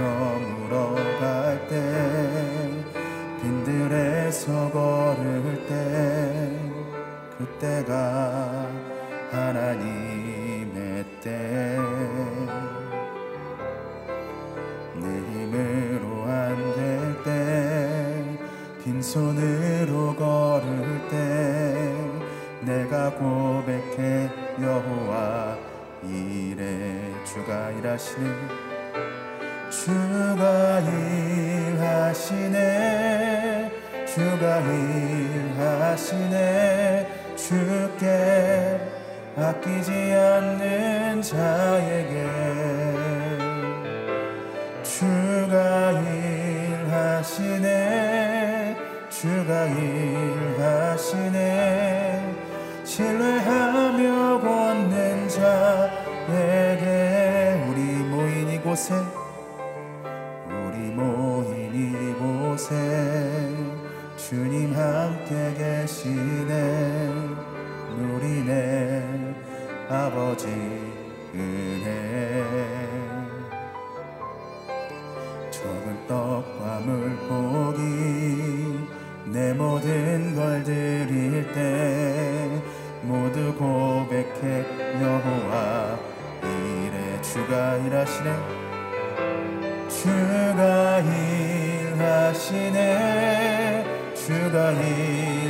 저물어 갈 때 빈들에서 걸을 때 그때가 하나님의 때. 내 힘으로 안 될 때 빈손으로 걸을 때 내가 고백해 여호와 이래 주가 일하시네 주가 일하시네 주가 일하시네. 주께 아끼지 않는 자에게 주가 일하시네 주가 일하시네. 신뢰하며 걷는 자에게 우리 모인 이곳에 계시네 누리네 아버지 은혜. 적은 떡과 물고기 내 모든 걸 드릴 때 모두 고백해 여호와 이래 주가 일하시네. 주가 일하시네. 주가 일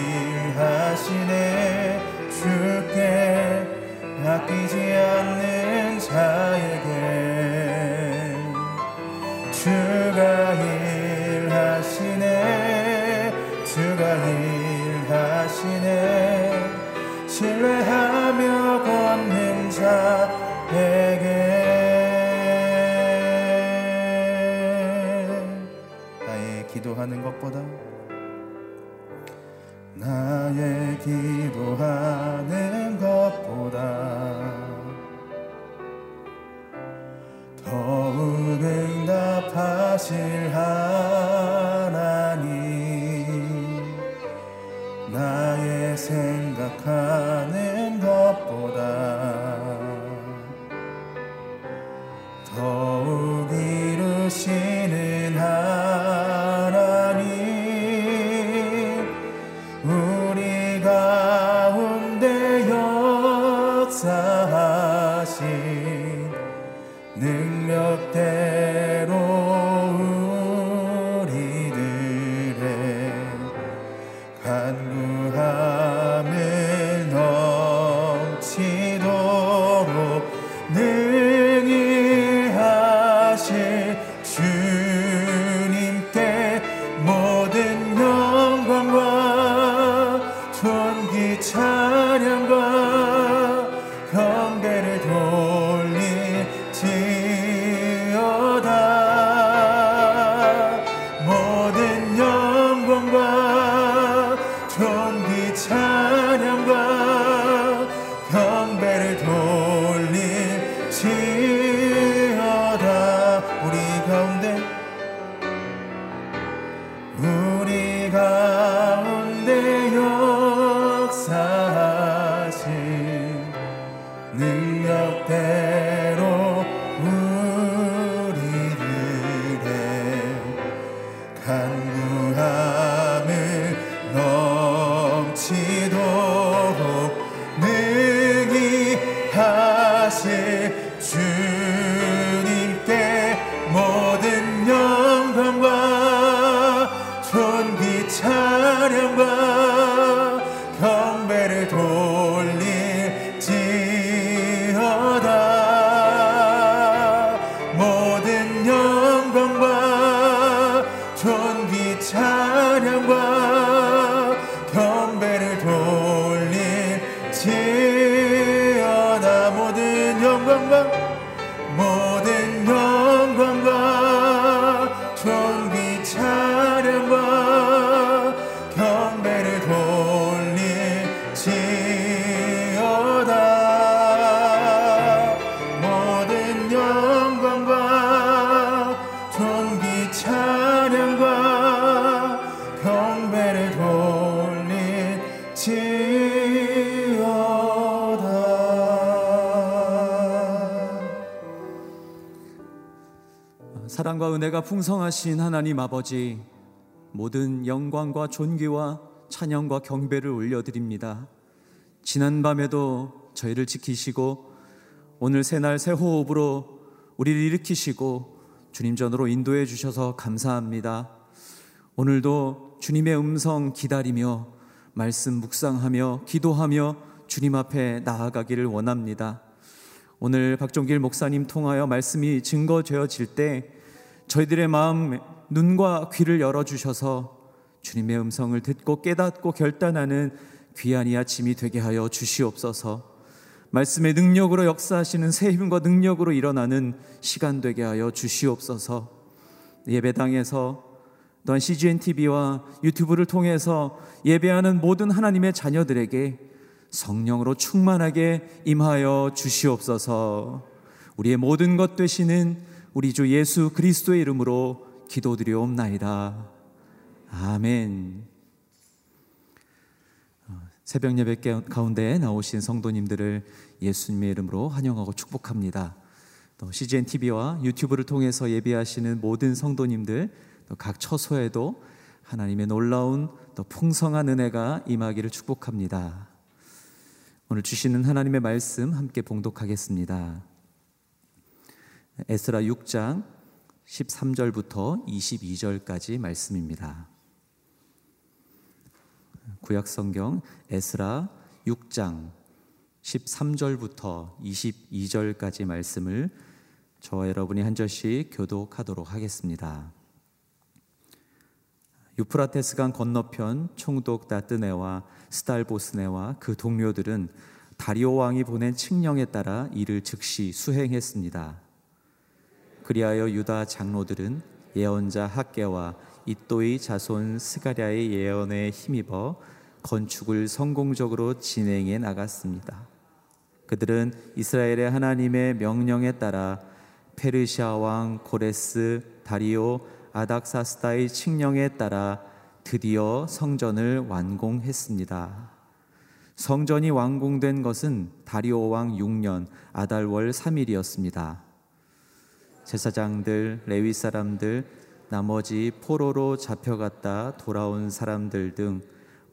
하시네 주께 아끼지 않는 자에게 주가 일하시네 주가 일하시네. 신뢰하며 걷는 자에게 기도하는 것보다 나의 기도하 풍성하신 하나님 아버지, 모든 영광과 존귀와 찬양과 경배를 올려드립니다. 지난 밤에도 저희를 지키시고 오늘 새날 새 호흡으로 우리를 일으키시고 주님 전으로 인도해 주셔서 감사합니다. 오늘도 주님의 음성 기다리며 말씀 묵상하며 기도하며 주님 앞에 나아가기를 원합니다. 오늘 박종길 목사님 통하여 말씀이 증거되어질 때 저희들의 마음 눈과 귀를 열어 주셔서 주님의 음성을 듣고 깨닫고 결단하는 귀한 이 아침이 되게 하여 주시옵소서. 말씀의 능력으로 역사하시는 새 힘과 능력으로 일어나는 시간 되게 하여 주시옵소서. 예배당에서 또한 CGN TV와 유튜브를 통해서 예배하는 모든 하나님의 자녀들에게 성령으로 충만하게 임하여 주시옵소서. 우리의 모든 것 되시는 우리 주 예수 그리스도의 이름으로 기도드리옵나이다. 아멘. 새벽 예배 가운데 나오신 성도님들을 예수님의 이름으로 환영하고 축복합니다. 또 CGN TV와 유튜브를 통해서 예배하시는 모든 성도님들, 각 처소에도 하나님의 놀라운 또 풍성한 은혜가 임하기를 축복합니다. 오늘 주시는 하나님의 말씀 함께 봉독하겠습니다. 에스라 6장 13절부터 22절까지 말씀입니다. 구약 성경 에스라 6장 13절부터 22절까지 말씀을 저와 여러분이 한 절씩 교독하도록 하겠습니다. 유프라테스강 건너편 총독 다뜨네와 스탈보스네와 그 동료들은 다리오 왕이 보낸 칙령에 따라 이를 즉시 수행했습니다. 그리하여 유다 장로들은 예언자 학계와 이또의 자손 스가랴의 예언에 힘입어 건축을 성공적으로 진행해 나갔습니다. 그들은 이스라엘의 하나님의 명령에 따라 페르시아 왕 고레스 다리오 아닥사스다의 칙령에 따라 드디어 성전을 완공했습니다. 성전이 완공된 것은 다리오 왕 6년 아달월 3일이었습니다. 제사장들, 레위 사람들, 나머지 포로로 잡혀갔다 돌아온 사람들 등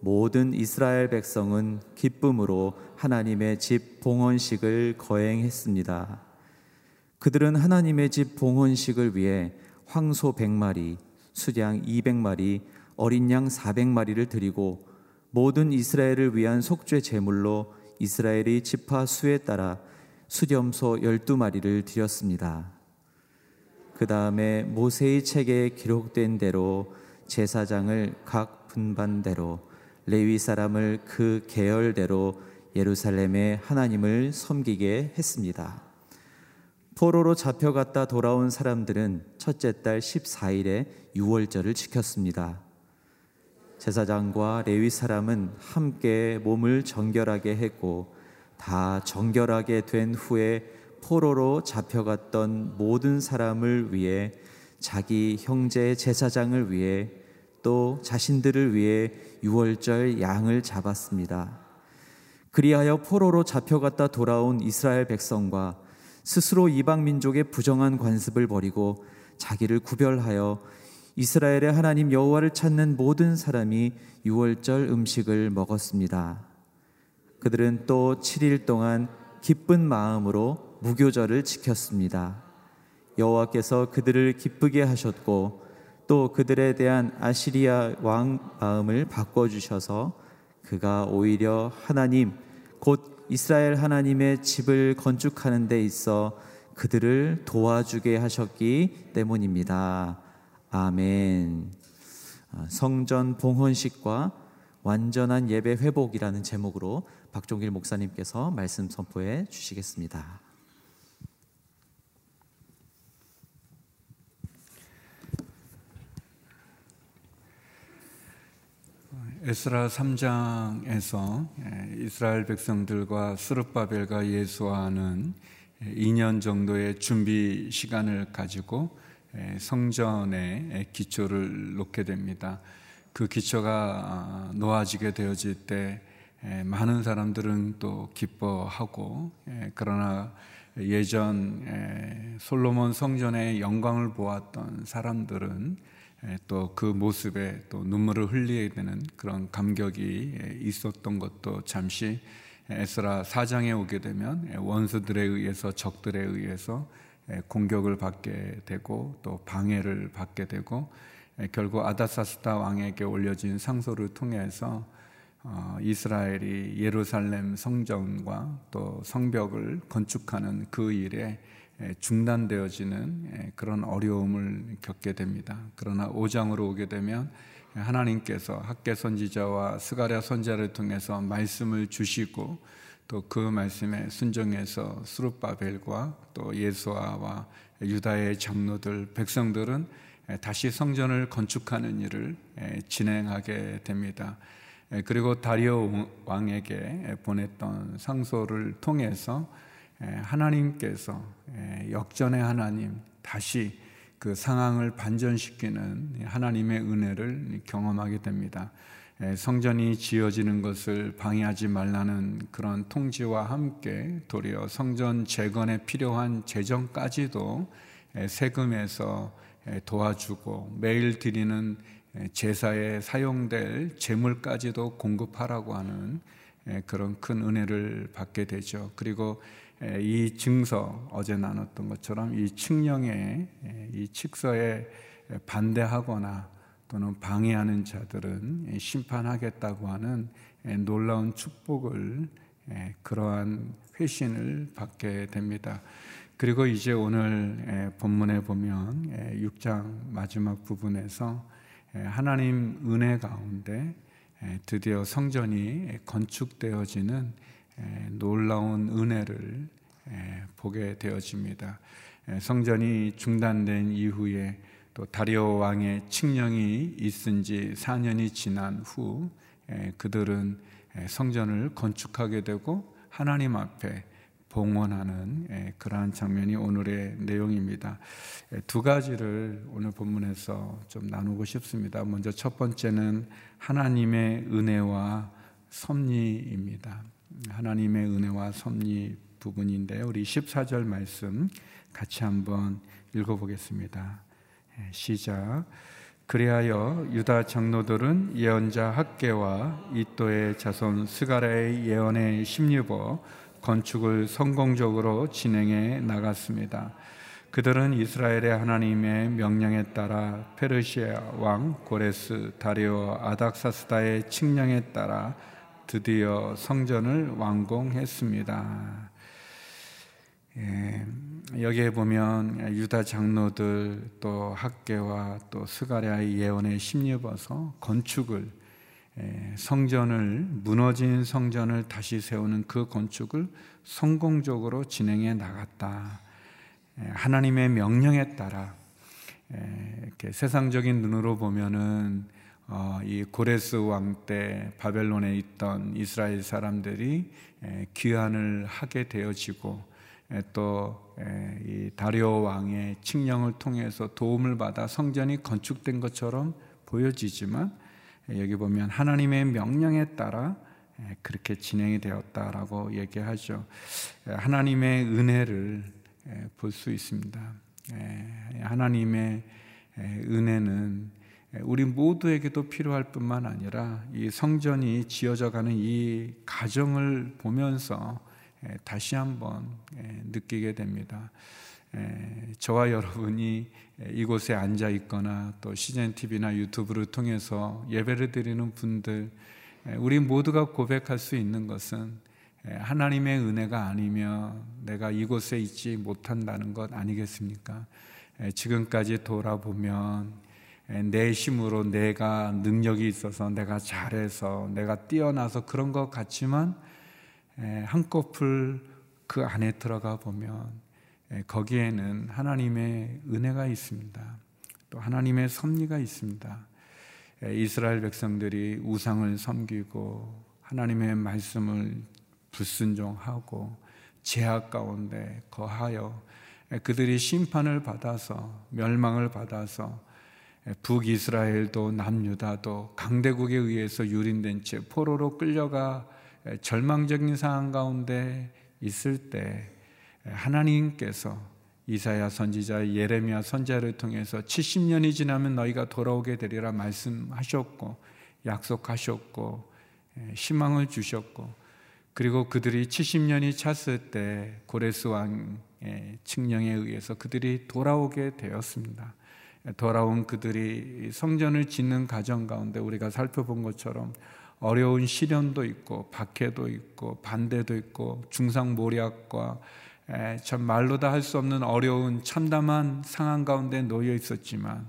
모든 이스라엘 백성은 기쁨으로 하나님의 집 봉헌식을 거행했습니다. 그들은 하나님의 집 봉헌식을 위해 황소 100마리, 수량 200마리, 어린 양 400마리를 드리고 모든 이스라엘을 위한 속죄 제물로 이스라엘의 지파 수에 따라 수렴소 12마리를 드렸습니다. 그 다음에 모세의 책에 기록된 대로 제사장을 각 분반대로 레위 사람을 그 계열대로 예루살렘에 하나님을 섬기게 했습니다. 포로로 잡혀갔다 돌아온 사람들은 첫째 달 14일에 유월절을 지켰습니다. 제사장과 레위 사람은 함께 몸을 정결하게 했고 다 정결하게 된 후에 포로로 잡혀갔던 모든 사람을 위해 자기 형제 제사장을 위해 또 자신들을 위해 유월절 양을 잡았습니다. 그리하여 포로로 잡혀갔다 돌아온 이스라엘 백성과 스스로 이방 민족의 부정한 관습을 버리고 자기를 구별하여 이스라엘의 하나님 여호와를 찾는 모든 사람이 유월절 음식을 먹었습니다. 그들은 또 7일 동안 기쁜 마음으로 무교절을 지켰습니다. 여호와께서 그들을 기쁘게 하셨고 또 그들에 대한 아시리아 왕 마음을 바꿔 주셔서 그가 오히려 하나님 곧 이스라엘 하나님의 집을 건축하는 데 있어 그들을 도와주게 하셨기 때문입니다. 아멘. 아, 성전 봉헌식과 완전한 예배 회복이라는 제목으로 박종길 목사님께서 말씀 선포해 주시겠습니다. 에스라 3장에서 예, 이스라엘 백성들과 스룹바벨과 예수와는 2년 정도의 준비 시간을 가지고 예, 성전에 기초를 놓게 됩니다. 그 기초가 아, 놓아지게 되어질 때 예, 많은 사람들은 또 기뻐하고 그러나 예전 솔로몬 성전의 영광을 보았던 사람들은 또 그 모습에 또 눈물을 흘리게 되는 그런 감격이 있었던 것도 잠시 에스라 사장에 오게 되면 원수들에 의해서 적들에 의해서 공격을 받게 되고 또 방해를 받게 되고 결국 아다사스다 왕에게 올려진 상소를 통해서 어, 이스라엘이 예루살렘 성전과 또 성벽을 건축하는 그 일에 중단되어지는 그런 어려움을 겪게 됩니다. 그러나 5장으로 오게 되면 하나님께서 학계 선지자와 스가랴 선자를 통해서 말씀을 주시고 또 그 말씀에 순종해서 수르바벨과 또 예수아와 유다의 장로들 백성들은 다시 성전을 건축하는 일을 진행하게 됩니다. 그리고 다리오 왕에게 보냈던 상소를 통해서 하나님께서 역전의 하나님 다시 그 상황을 반전시키는 하나님의 은혜를 경험하게 됩니다. 성전이 지어지는 것을 방해하지 말라는 그런 통지와 함께 도리어 성전 재건에 필요한 재정까지도 세금에서 도와주고 매일 드리는 제사에 사용될 재물까지도 공급하라고 하는 그런 큰 은혜를 받게 되죠. 그리고 이 증서 어제 나눴던 것처럼 이 칙령의 이 칙서에 반대하거나 또는 방해하는 자들은 심판하겠다고 하는 놀라운 축복을 그러한 회신을 받게 됩니다. 그리고 이제 오늘 본문에 보면 6장 마지막 부분에서 하나님 은혜 가운데 드디어 성전이 건축되어지는 놀라운 은혜를 보게 되어집니다. 성전이 중단된 이후에 또 다리오 왕의 칙령이 있은 지 4년이 지난 후 그들은 성전을 건축하게 되고 하나님 앞에 봉헌하는 그러한 장면이 오늘의 내용입니다. 두 가지를 오늘 본문에서 좀 나누고 싶습니다. 먼저 첫 번째는 하나님의 은혜와 섭리입니다. 하나님의 은혜와 섭리 부분인데 우리 14절 말씀 같이 한번 읽어보겠습니다. 시작. 그리하여 유다 장로들은 예언자 학계와 이또의 자손 스가랴의 예언에 심입어 건축을 성공적으로 진행해 나갔습니다. 그들은 이스라엘의 하나님의 명령에 따라 페르시아 왕 고레스 다리오 아닥사스다의 칙령에 따라 드디어 성전을 완공했습니다. 예, 여기에 보면 유다 장로들 또 학계와 또 스가랴의 예언에 심입어서 건축을 예, 성전을 무너진 성전을 다시 세우는 그 건축을 성공적으로 진행해 나갔다. 예, 하나님의 명령에 따라 예, 이렇게 세상적인 눈으로 보면은 어, 이 고레스 왕 때 바벨론에 있던 이스라엘 사람들이 귀환을 하게 되어지고 또 이 다리오 왕의 칙령을 통해서 도움을 받아 성전이 건축된 것처럼 보여지지만 여기 보면 하나님의 명령에 따라 그렇게 진행이 되었다라고 얘기하죠. 하나님의 은혜를 볼 수 있습니다. 하나님의 은혜는 우리 모두에게도 필요할 뿐만 아니라 이 성전이 지어져 가는 이 가정을 보면서 다시 한번 느끼게 됩니다. 저와 여러분이 이곳에 앉아 있거나 또 시즌 TV나 유튜브를 통해서 예배를 드리는 분들, 우리 모두가 고백할 수 있는 것은 하나님의 은혜가 아니면 내가 이곳에 있지 못한다는 것 아니겠습니까? 지금까지 돌아보면 내 힘으로 내가 능력이 있어서 내가 잘해서 내가 뛰어나서 그런 것 같지만 한꺼풀 그 안에 들어가 보면 예, 거기에는 하나님의 은혜가 있습니다. 또 하나님의 섭리가 있습니다. 예, 이스라엘 백성들이 우상을 섬기고 하나님의 말씀을 불순종하고 제약 가운데 거하여 예, 그들이 심판을 받아서 멸망을 받아서 북이스라엘도 남유다도 강대국에 의해서 유린된 채 포로로 끌려가 절망적인 상황 가운데 있을 때 하나님께서 이사야 선지자 예레미야 선자를 통해서 70년이 지나면 너희가 돌아오게 되리라 말씀하셨고 약속하셨고 예, 희망을 주셨고 그리고 그들이 70년이 찼을 때 고레스 왕의 칙령에 의해서 그들이 돌아오게 되었습니다. 돌아온 그들이 성전을 짓는 과정 가운데 우리가 살펴본 것처럼 어려운 시련도 있고 박해도 있고 반대도 있고 중상모략과 참 말로 다 할 수 없는 어려운 참담한 상황 가운데 놓여 있었지만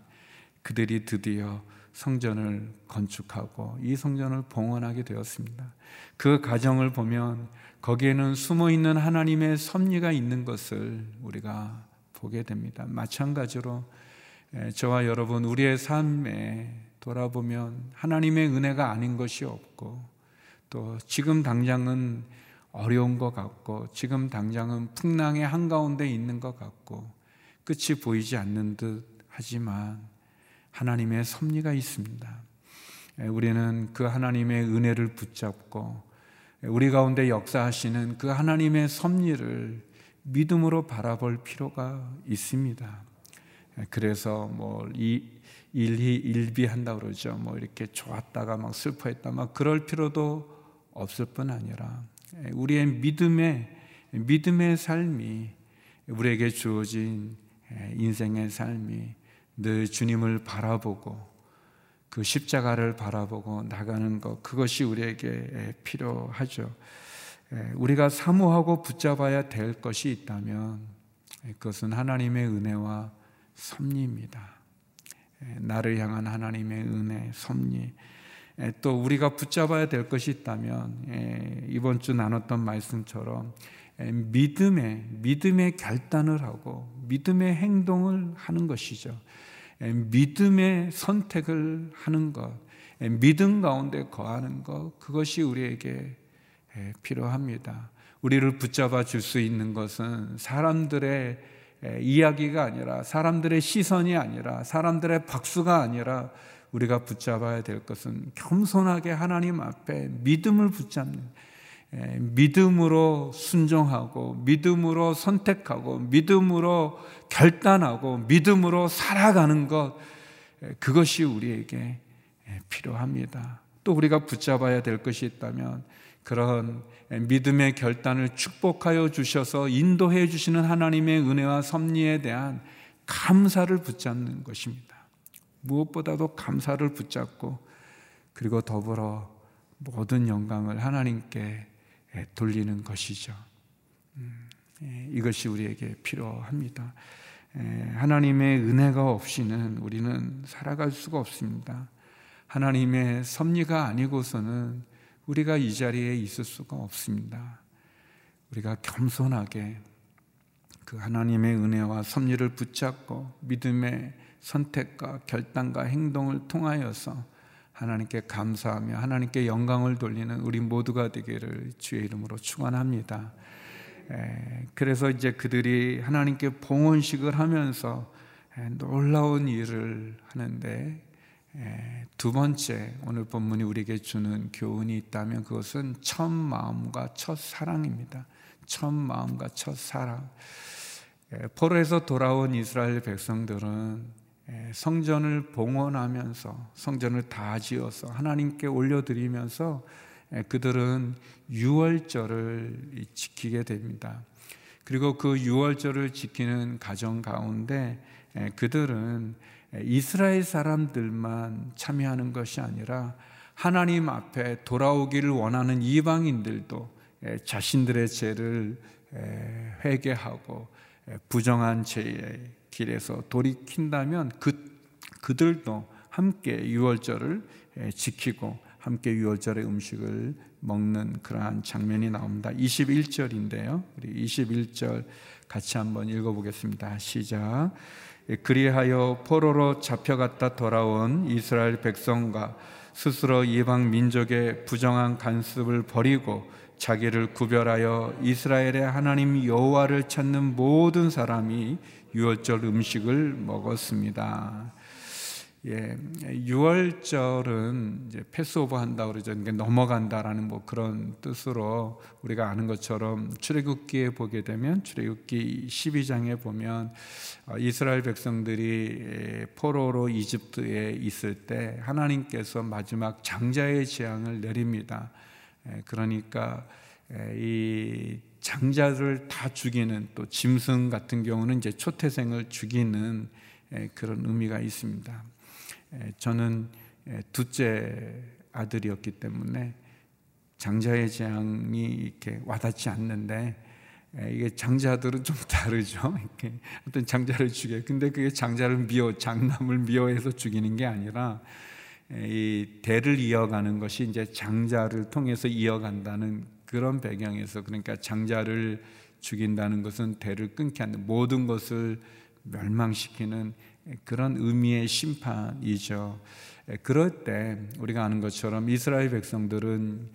그들이 드디어 성전을 건축하고 이 성전을 봉헌하게 되었습니다. 그 과정을 보면 거기에는 숨어 있는 하나님의 섭리가 있는 것을 우리가 보게 됩니다. 마찬가지로 저와 여러분 우리의 삶에 돌아보면 하나님의 은혜가 아닌 것이 없고 또 지금 당장은 어려운 것 같고 지금 당장은 풍랑의 한가운데 있는 것 같고 끝이 보이지 않는 듯 하지만 하나님의 섭리가 있습니다. 우리는 그 하나님의 은혜를 붙잡고 우리 가운데 역사하시는 그 하나님의 섭리를 믿음으로 바라볼 필요가 있습니다. 그래서 뭐 이 일희 일비한다 그러죠. 뭐 이렇게 좋았다가 막 슬퍼했다 막 그럴 필요도 없을 뿐 아니라 우리의 믿음의 믿음의 삶이 우리에게 주어진 인생의 삶이 늘 주님을 바라보고 그 십자가를 바라보고 나가는 것 그것이 우리에게 필요하죠. 우리가 사모하고 붙잡아야 될 것이 있다면 그것은 하나님의 은혜와 섭리입니다. 나를 향한 하나님의 은혜, 섭리. 또 우리가 붙잡아야 될 것이 있다면 이번 주 나눴던 말씀처럼 믿음의 믿음의 결단을 하고 믿음의 행동을 하는 것이죠. 믿음의 선택을 하는 것, 믿음 가운데 거하는 것, 그것이 우리에게 필요합니다. 우리를 붙잡아 줄 수 있는 것은 사람들의 이야기가 아니라 사람들의 시선이 아니라 사람들의 박수가 아니라 우리가 붙잡아야 될 것은 겸손하게 하나님 앞에 믿음을 붙잡는 믿음으로 순종하고 믿음으로 선택하고 믿음으로 결단하고 믿음으로 살아가는 것 그것이 우리에게 필요합니다. 또 우리가 붙잡아야 될 것이 있다면 그런 믿음의 결단을 축복하여 주셔서 인도해 주시는 하나님의 은혜와 섭리에 대한 감사를 붙잡는 것입니다. 무엇보다도 감사를 붙잡고 그리고 더불어 모든 영광을 하나님께 돌리는 것이죠. 음, 예, 이것이 우리에게 필요합니다. 하나님의 은혜가 없이는 우리는 살아갈 수가 없습니다. 하나님의 섭리가 아니고서는 우리가 이 자리에 있을 수가 없습니다. 우리가 겸손하게 그 하나님의 은혜와 섭리를 붙잡고 믿음의 선택과 결단과 행동을 통하여서 하나님께 감사하며 하나님께 영광을 돌리는 우리 모두가 되기를 주의 이름으로 축원합니다. 그래서 이제 그들이 하나님께 봉헌식을 하면서 놀라운 일을 하는데 두 번째 오늘 본문이 우리에게 주는 교훈이 있다면 그것은 첫 마음과 첫 사랑입니다. 첫 마음과 첫 사랑. 포로에서 돌아온 이스라엘 백성들은 성전을 봉헌하면서 성전을 다 지어서 하나님께 올려드리면서 그들은 유월절을 지키게 됩니다. 그리고 그 유월절을 지키는 가정 가운데 그들은 이스라엘 사람들만 참여하는 것이 아니라 하나님 앞에 돌아오기를 원하는 이방인들도 자신들의 죄를 회개하고 부정한 죄의 길에서 돌이킨다면 그 그들도 함께 유월절을 지키고 함께 유월절의 음식을 먹는 그러한 장면이 나옵니다. 21절인데요. 우리 21절 같이 한번 읽어보겠습니다. 시작. 예, 그리하여 포로로 잡혀갔다 돌아온 이스라엘 백성과 스스로 이방 민족의 부정한 간습을 버리고 자기를 구별하여 이스라엘의 하나님 여호와를 찾는 모든 사람이 유월절 음식을 먹었습니다. 예, 6월절은 이제 패스오버 한다 그러죠. 그러니까 넘어간다라는 뭐 그런 뜻으로 우리가 아는 것처럼 출애굽기에 보게 되면 출애굽기 12장에 보면 어, 이스라엘 백성들이 예, 포로로 이집트에 있을 때 하나님께서 마지막 장자의 재앙을 내립니다. 예, 그러니까 예, 이 장자를 다 죽이는 또 짐승 같은 경우는 이제 초태생을 죽이는 그런 의미가 있습니다. 저는 둘째 아들이었기 때문에 장자의 재앙이 이렇게 와닿지 않는데 이게 장자들은 좀 다르죠. 이렇게 어떤 장자를 죽여. 근데 그게 장자를 미워, 장남을 미워해서 죽이는 게 아니라 이 대를 이어가는 것이 이제 장자를 통해서 이어간다는 그런 배경에서 그러니까 장자를 죽인다는 것은 대를 끊게 하는 모든 것을 멸망시키는 그런 의미의 심판이죠. 그럴 때 우리가 아는 것처럼 이스라엘 백성들은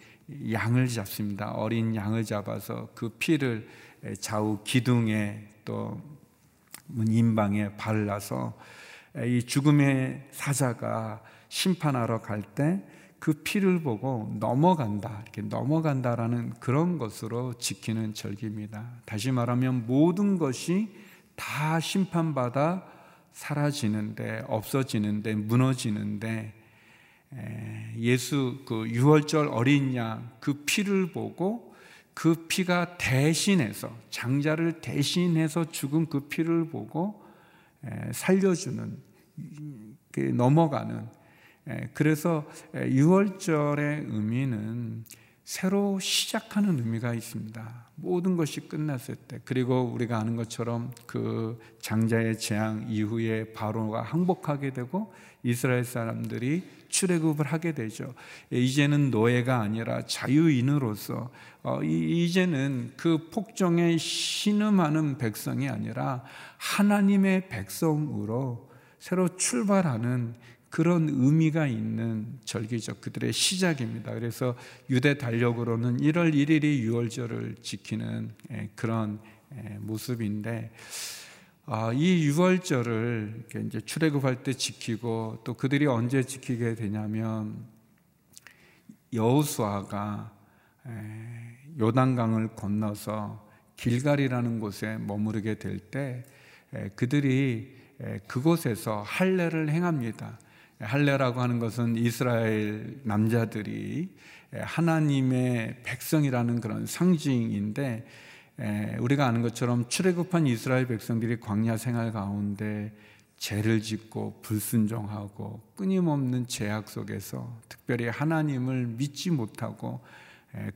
양을 잡습니다. 어린 양을 잡아서 그 피를 좌우 기둥에 또 인방에 발라서 이 죽음의 사자가 심판하러 갈 때 그 피를 보고 넘어간다, 이렇게 넘어간다라는 그런 것으로 지키는 절기입니다. 다시 말하면 모든 것이 다 심판받아 사라지는데 없어지는데 무너지는데 예수 그 유월절 어린 양 그 피를 보고 그 피가 대신해서 장자를 대신해서 죽은 그 피를 보고 살려주는 그 넘어가는 그래서 유월절의 의미는 새로 시작하는 의미가 있습니다. 모든 것이 끝났을 때, 그리고 우리가 아는 것처럼 그 장자의 재앙 이후에 바로가 항복하게 되고 이스라엘 사람들이 출애굽을 하게 되죠. 이제는 노예가 아니라 자유인으로서 어, 이제는 그 폭정에 신음하는 백성이 아니라 하나님의 백성으로 새로 출발하는 그런 의미가 있는 절기죠. 그들의 시작입니다. 그래서 유대 달력으로는 1월 1일이 유월절을 지키는 예, 그런 예, 모습인데 아, 이 유월절을 이제 출애굽할 때 지키고 또 그들이 언제 지키게 되냐면 여호수아가 예, 요단강을 건너서 길갈이라는 곳에 머무르게 될 때 그들이 그곳에서 할례를 행합니다. 할례라고 하는 것은 이스라엘 남자들이 하나님의 백성이라는 그런 상징인데 우리가 아는 것처럼 출애굽한 이스라엘 백성들이 광야 생활 가운데 죄를 짓고 불순종하고 끊임없는 죄악 속에서 특별히 하나님을 믿지 못하고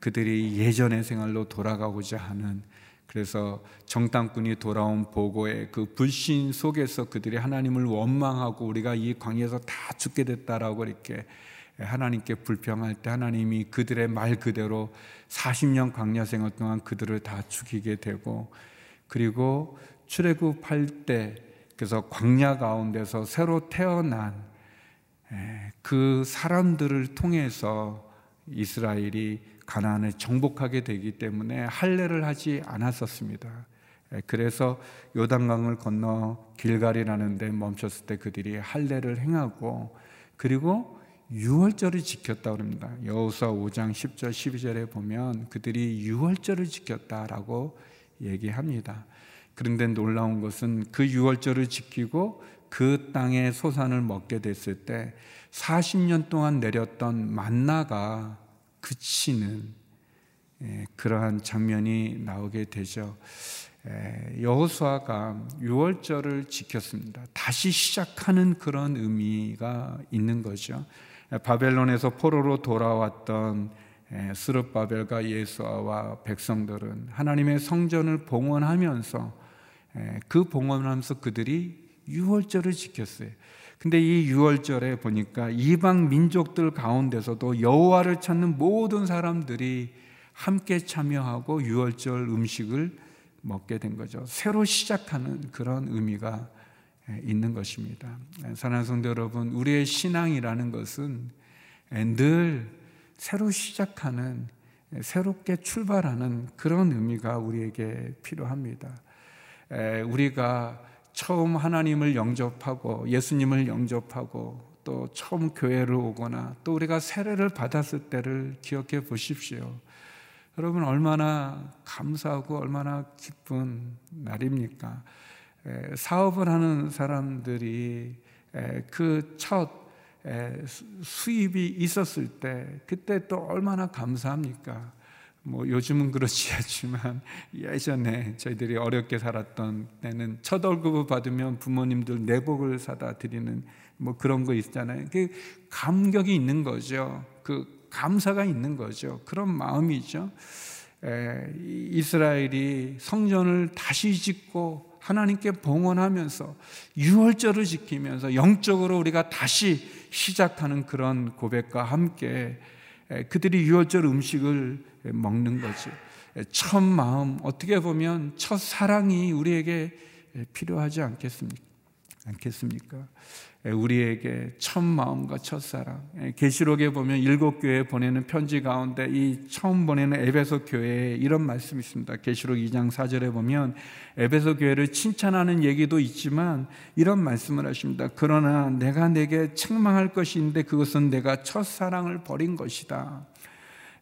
그들이 예전의 생활로 돌아가고자 하는 그래서 정탐꾼이 돌아온 보고에 그 불신 속에서 그들이 하나님을 원망하고 우리가 이 광야에서 다 죽게 됐다라고 이렇게 하나님께 불평할 때 하나님이 그들의 말 그대로 40년 광야 생활 동안 그들을 다 죽이게 되고 그리고 출애굽할 때 그래서 광야 가운데서 새로 태어난 그 사람들을 통해서 이스라엘이 가나안을 정복하게 되기 때문에 할례를 하지 않았었습니다. 그래서 요단강을 건너 길갈이라는 데 멈췄을 때 그들이 할례를 행하고 그리고 유월절을 지켰다 그럽니다. 여호수아 5장 10절 12절에 보면 그들이 유월절을 지켰다라고 얘기합니다. 그런데 놀라운 것은 그 유월절을 지키고 그 땅의 소산을 먹게 됐을 때 40년 동안 내렸던 만나가 그치는 예, 그러한 장면이 나오게 되죠. 예, 여호수아가 6월절을 지켰습니다. 다시 시작하는 그런 의미가 있는 거죠. 예, 바벨론에서 포로로 돌아왔던 스룹바벨과 예수아와 백성들은 하나님의 성전을 봉헌하면서 그 봉헌하면서 그들이 6월절을 지켰어요. 근데 이 6월절에 보니까 이방 민족들 가운데서도 여호와를 찾는 모든 사람들이 함께 참여하고 6월절 음식을 먹게 된 거죠. 새로 시작하는 그런 의미가 있는 것입니다. 사랑하는 성도 여러분, 우리의 신앙이라는 것은 늘 새로 시작하는 새롭게 출발하는 그런 의미가 우리에게 필요합니다. 우리가 처음 하나님을 영접하고 예수님을 영접하고 또 처음 교회를 오거나 또 우리가 세례를 받았을 때를 기억해 보십시오. 여러분 얼마나 감사하고 얼마나 기쁜 날입니까? 사업을 하는 사람들이 그 첫 수입이 있었을 때 그때 또 얼마나 감사합니까? 뭐 요즘은 그렇지 않지만 예전에 저희들이 어렵게 살았던 때는 첫 월급을 받으면 부모님들 내복을 사다 드리는 뭐 그런 거 있잖아요. 그 감격이 있는 거죠. 그 감사가 있는 거죠. 그런 마음이죠. 에, 이스라엘이 성전을 다시 짓고 하나님께 봉헌하면서 유월절을 지키면서 영적으로 우리가 다시 시작하는 그런 고백과 함께 그들이 유월절 음식을 먹는 거죠. 첫 마음 어떻게 보면 첫 사랑이 우리에게 필요하지 않겠습니까? 않겠습니까? 우리에게 첫 마음과 첫 사랑. 계시록에 보면 일곱 교회에 보내는 편지 가운데 이 처음 보내는 에베소 교회에 이런 말씀이 있습니다. 계시록 2장 4절에 보면 에베소 교회를 칭찬하는 얘기도 있지만 이런 말씀을 하십니다. 그러나 내가 내게 책망할 것이 있는데 그것은 내가 첫 사랑을 버린 것이다.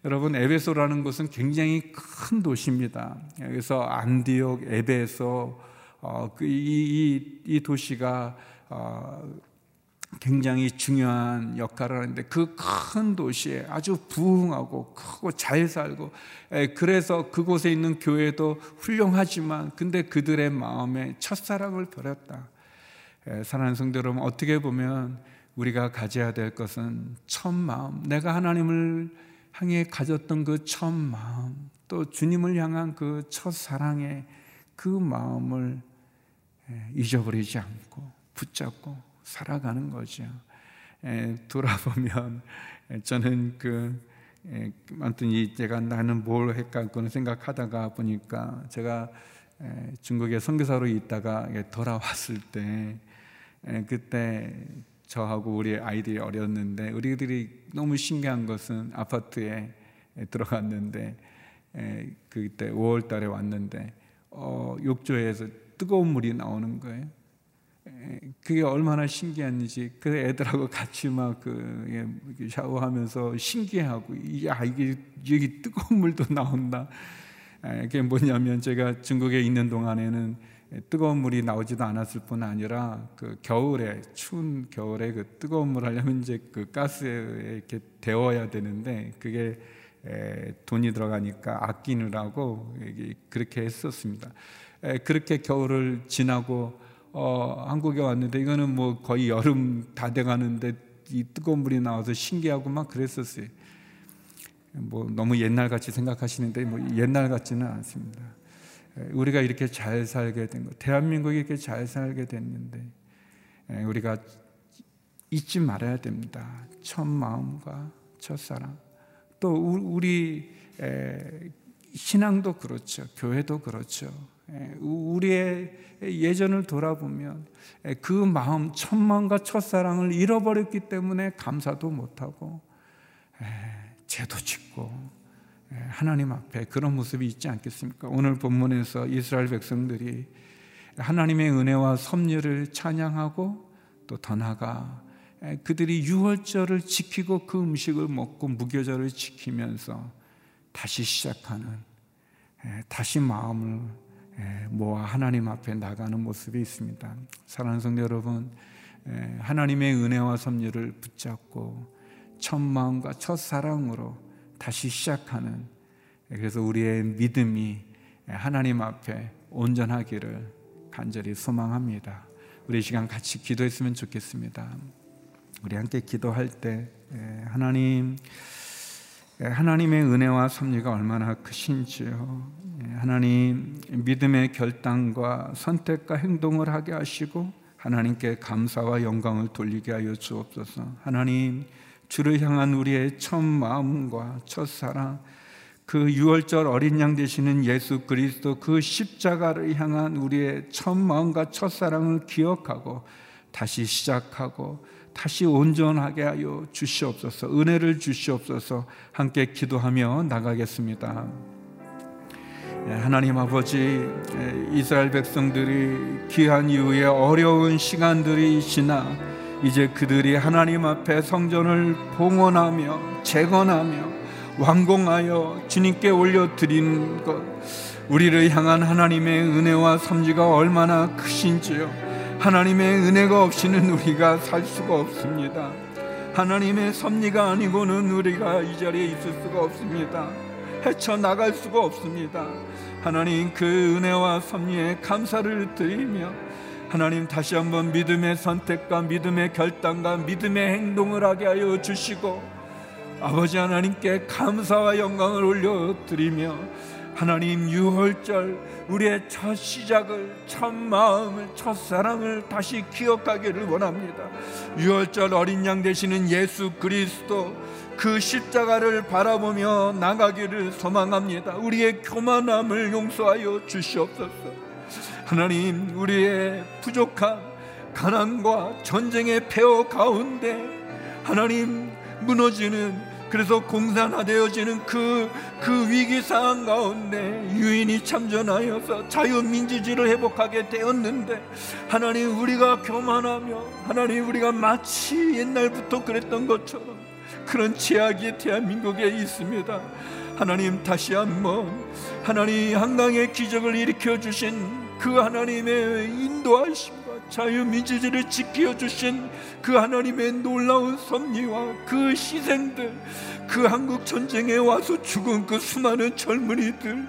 여러분 에베소라는 곳은 굉장히 큰 도시입니다. 그래서 안디옥, 에베소 어, 그 이, 이, 이 도시가 어, 굉장히 중요한 역할을 하는데 그 큰 도시에 아주 부흥하고 크고 잘 살고 그래서 그곳에 있는 교회도 훌륭하지만 근데 그들의 마음에 첫사랑을 버렸다. 사랑하는 성도 여러분 어떻게 보면 우리가 가져야 될 것은 첫 마음 내가 하나님을 향해 가졌던 그 첫 마음 또 주님을 향한 그 첫 사랑의 그 마음을 잊어버리지 않고 붙잡고 살아가는 거죠. 에, 돌아보면 저는 그 에, 아무튼 이 제가 나는 뭘 할까 그런 생각하다가 보니까 제가 에, 중국에 선교사로 있다가 돌아왔을 때 에, 그때 저하고 우리 아이들이 어렸는데 우리들이 너무 신기한 것은 아파트에 들어갔는데 에, 그때 5월 달에 왔는데 어, 욕조에서 뜨거운 물이 나오는 거예요. 그게 얼마나 신기한지 그 애들하고 같이 막그 샤워하면서 신기하고 야 이게 여기 뜨거운 물도 나온다. 그게 뭐냐면 제가 중국에 있는 동안에는 뜨거운 물이 나오지도 않았을 뿐 아니라 그 겨울에 추운 겨울에 그 뜨거운 물 하려면 이제 그 가스에 이렇게 데워야 되는데 그게 돈이 들어가니까 아끼느라고 그렇게 했었습니다. 그렇게 겨울을 지나고 어, 한국에 왔는데 이거는 뭐 거의 여름 다 돼가는데 이 뜨거운 물이 나와서 신기하고 막 그랬었어요. 뭐 너무 옛날 같이 생각하시는데 뭐 옛날 같지는 않습니다. 우리가 이렇게 잘 살게 된 것, 대한민국이 이렇게 잘 살게 됐는데 우리가 잊지 말아야 됩니다. 첫 마음과 첫 사랑. 또 우리 신앙도 그렇죠. 교회도 그렇죠. 우리의 예전을 돌아보면 그 마음, 천만과 첫사랑을 잃어버렸기 때문에 감사도 못하고 죄도 짓고 하나님 앞에 그런 모습이 있지 않겠습니까? 오늘 본문에서 이스라엘 백성들이 하나님의 은혜와 섭리를 찬양하고 또 더 나아가 그들이 유월절을 지키고 그 음식을 먹고 무교절을 지키면서 다시 시작하는 다시 마음을 모아 하나님 앞에 나가는 모습이 있습니다. 사랑하는 성도 여러분, 하나님의 은혜와 섭리를 붙잡고 첫 마음과 첫 사랑으로 다시 시작하는 그래서 우리의 믿음이 하나님 앞에 온전하기를 간절히 소망합니다. 우리 시간 같이 기도했으면 좋겠습니다. 우리 함께 기도할 때 하나님 하나님의 은혜와 섭리가 얼마나 크신지요. 하나님 믿음의 결단과 선택과 행동을 하게 하시고 하나님께 감사와 영광을 돌리게 하여 주옵소서. 하나님 주를 향한 우리의 첫 마음과 첫 사랑 그 유월절 어린 양 되시는 예수 그리스도 그 십자가를 향한 우리의 첫 마음과 첫 사랑을 기억하고 다시 시작하고 다시 온전하게 하여 주시옵소서. 은혜를 주시옵소서. 함께 기도하며 나가겠습니다. 하나님 아버지 이스라엘 백성들이 귀한 이후에 어려운 시간들이 지나 이제 그들이 하나님 앞에 성전을 봉헌하며 재건하며 완공하여 주님께 올려드린 것 우리를 향한 하나님의 은혜와 섭리가 얼마나 크신지요. 하나님의 은혜가 없이는 우리가 살 수가 없습니다. 하나님의 섭리가 아니고는 우리가 이 자리에 있을 수가 없습니다. 헤쳐나갈 수가 없습니다. 하나님 그 은혜와 섭리에 감사를 드리며 하나님 다시 한번 믿음의 선택과 믿음의 결단과 믿음의 행동을 하게 하여 주시고 아버지 하나님께 감사와 영광을 올려드리며 하나님 유월절 우리의 첫 시작을 첫 마음을 첫 사랑을 다시 기억하기를 원합니다. 유월절 어린 양 되시는 예수 그리스도 그 십자가를 바라보며 나가기를 소망합니다. 우리의 교만함을 용서하여 주시옵소서. 하나님 우리의 부족한 가난과 전쟁의 폐허 가운데 하나님 무너지는 그래서 공산화되어지는 그, 그 위기 상황 가운데 유인이 참전하여서 자유민주주의를 회복하게 되었는데 하나님 우리가 교만하며 하나님 우리가 마치 옛날부터 그랬던 것처럼 그런 제약이 대한민국에 있습니다. 하나님 다시 한번 하나님 한강의 기적을 일으켜 주신 그 하나님의 인도하심과 자유민주주의를 지켜주신 그 하나님의 놀라운 섭리와 그 희생들 그 한국 전쟁에 와서 죽은 그 수많은 젊은이들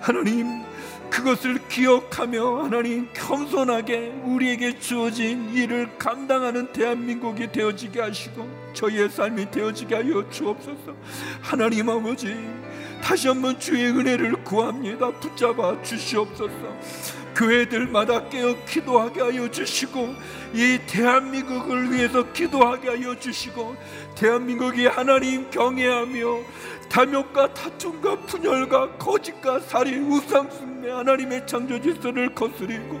하나님 그것을 기억하며 하나님 겸손하게 우리에게 주어진 일을 감당하는 대한민국이 되어지게 하시고 저희의 삶이 되어지게 하여 주옵소서. 하나님 아버지 다시 한번 주의 은혜를 구합니다. 붙잡아 주시옵소서. 교회들마다 깨어 기도하게 하여 주시고 이 대한민국을 위해서 기도하게 하여 주시고 대한민국이 하나님 경외하며 탐욕과 다툼과 분열과 거짓과 살인 우상숭배 하나님의 창조 질서를 거스리고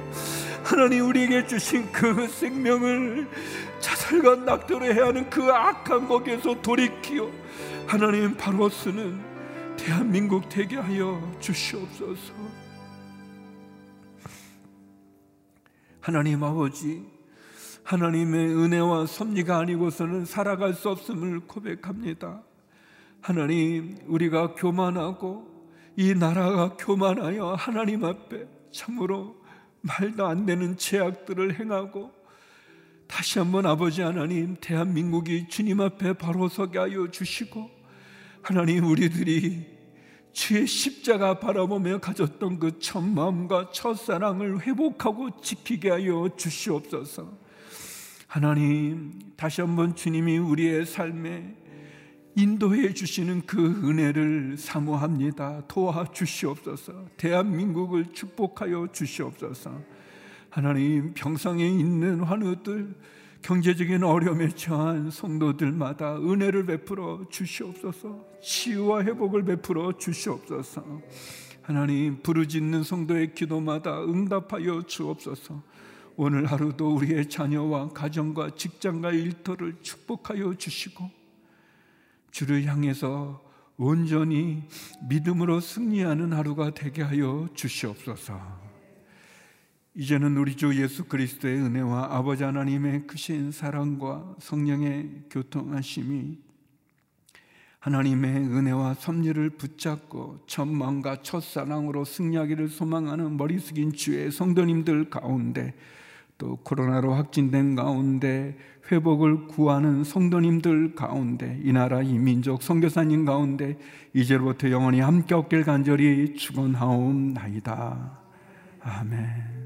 하나님 우리에게 주신 그 생명을 자살과 낙도를 해야 하는 그 악한 거기에서 돌이키어 하나님 바로 쓰는 대한민국 되게 하여 주시옵소서. 하나님 아버지 하나님의 은혜와 섭리가 아니고서는 살아갈 수 없음을 고백합니다. 하나님 우리가 교만하고 이 나라가 교만하여 하나님 앞에 참으로 말도 안 되는 죄악들을 행하고 다시 한번 아버지 하나님 대한민국이 주님 앞에 바로 서게 하여 주시고 하나님 우리들이 주의 십자가 바라보며 가졌던 그 첫 마음과 첫사랑을 회복하고 지키게 하여 주시옵소서. 하나님, 다시 한번 주님이 우리의 삶에 인도해 주시는 그 은혜를 사모합니다. 도와 주시옵소서. 대한민국을 축복하여 주시옵소서. 하나님, 병상에 있는 환우들, 경제적인 어려움에 처한 성도들마다 은혜를 베풀어 주시옵소서. 치유와 회복을 베풀어 주시옵소서. 하나님 부르짖는 성도의 기도마다 응답하여 주옵소서. 오늘 하루도 우리의 자녀와 가정과 직장과 일터를 축복하여 주시고 주를 향해서 온전히 믿음으로 승리하는 하루가 되게 하여 주시옵소서. 이제는 우리 주 예수 그리스도의 은혜와 아버지 하나님의 크신 사랑과 성령의 교통하심이 하나님의 은혜와 섭리를 붙잡고 천망과 첫사랑으로 승리하기를 소망하는 머리 숙인 주의 성도님들 가운데 또 코로나로 확진된 가운데 회복을 구하는 성도님들 가운데 이 나라 이 민족 선교사님 가운데 이제로부터 영원히 함께 없길 간절히 축원하옵나이다. 아멘.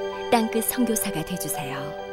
땅끝 선교사가 되주세요.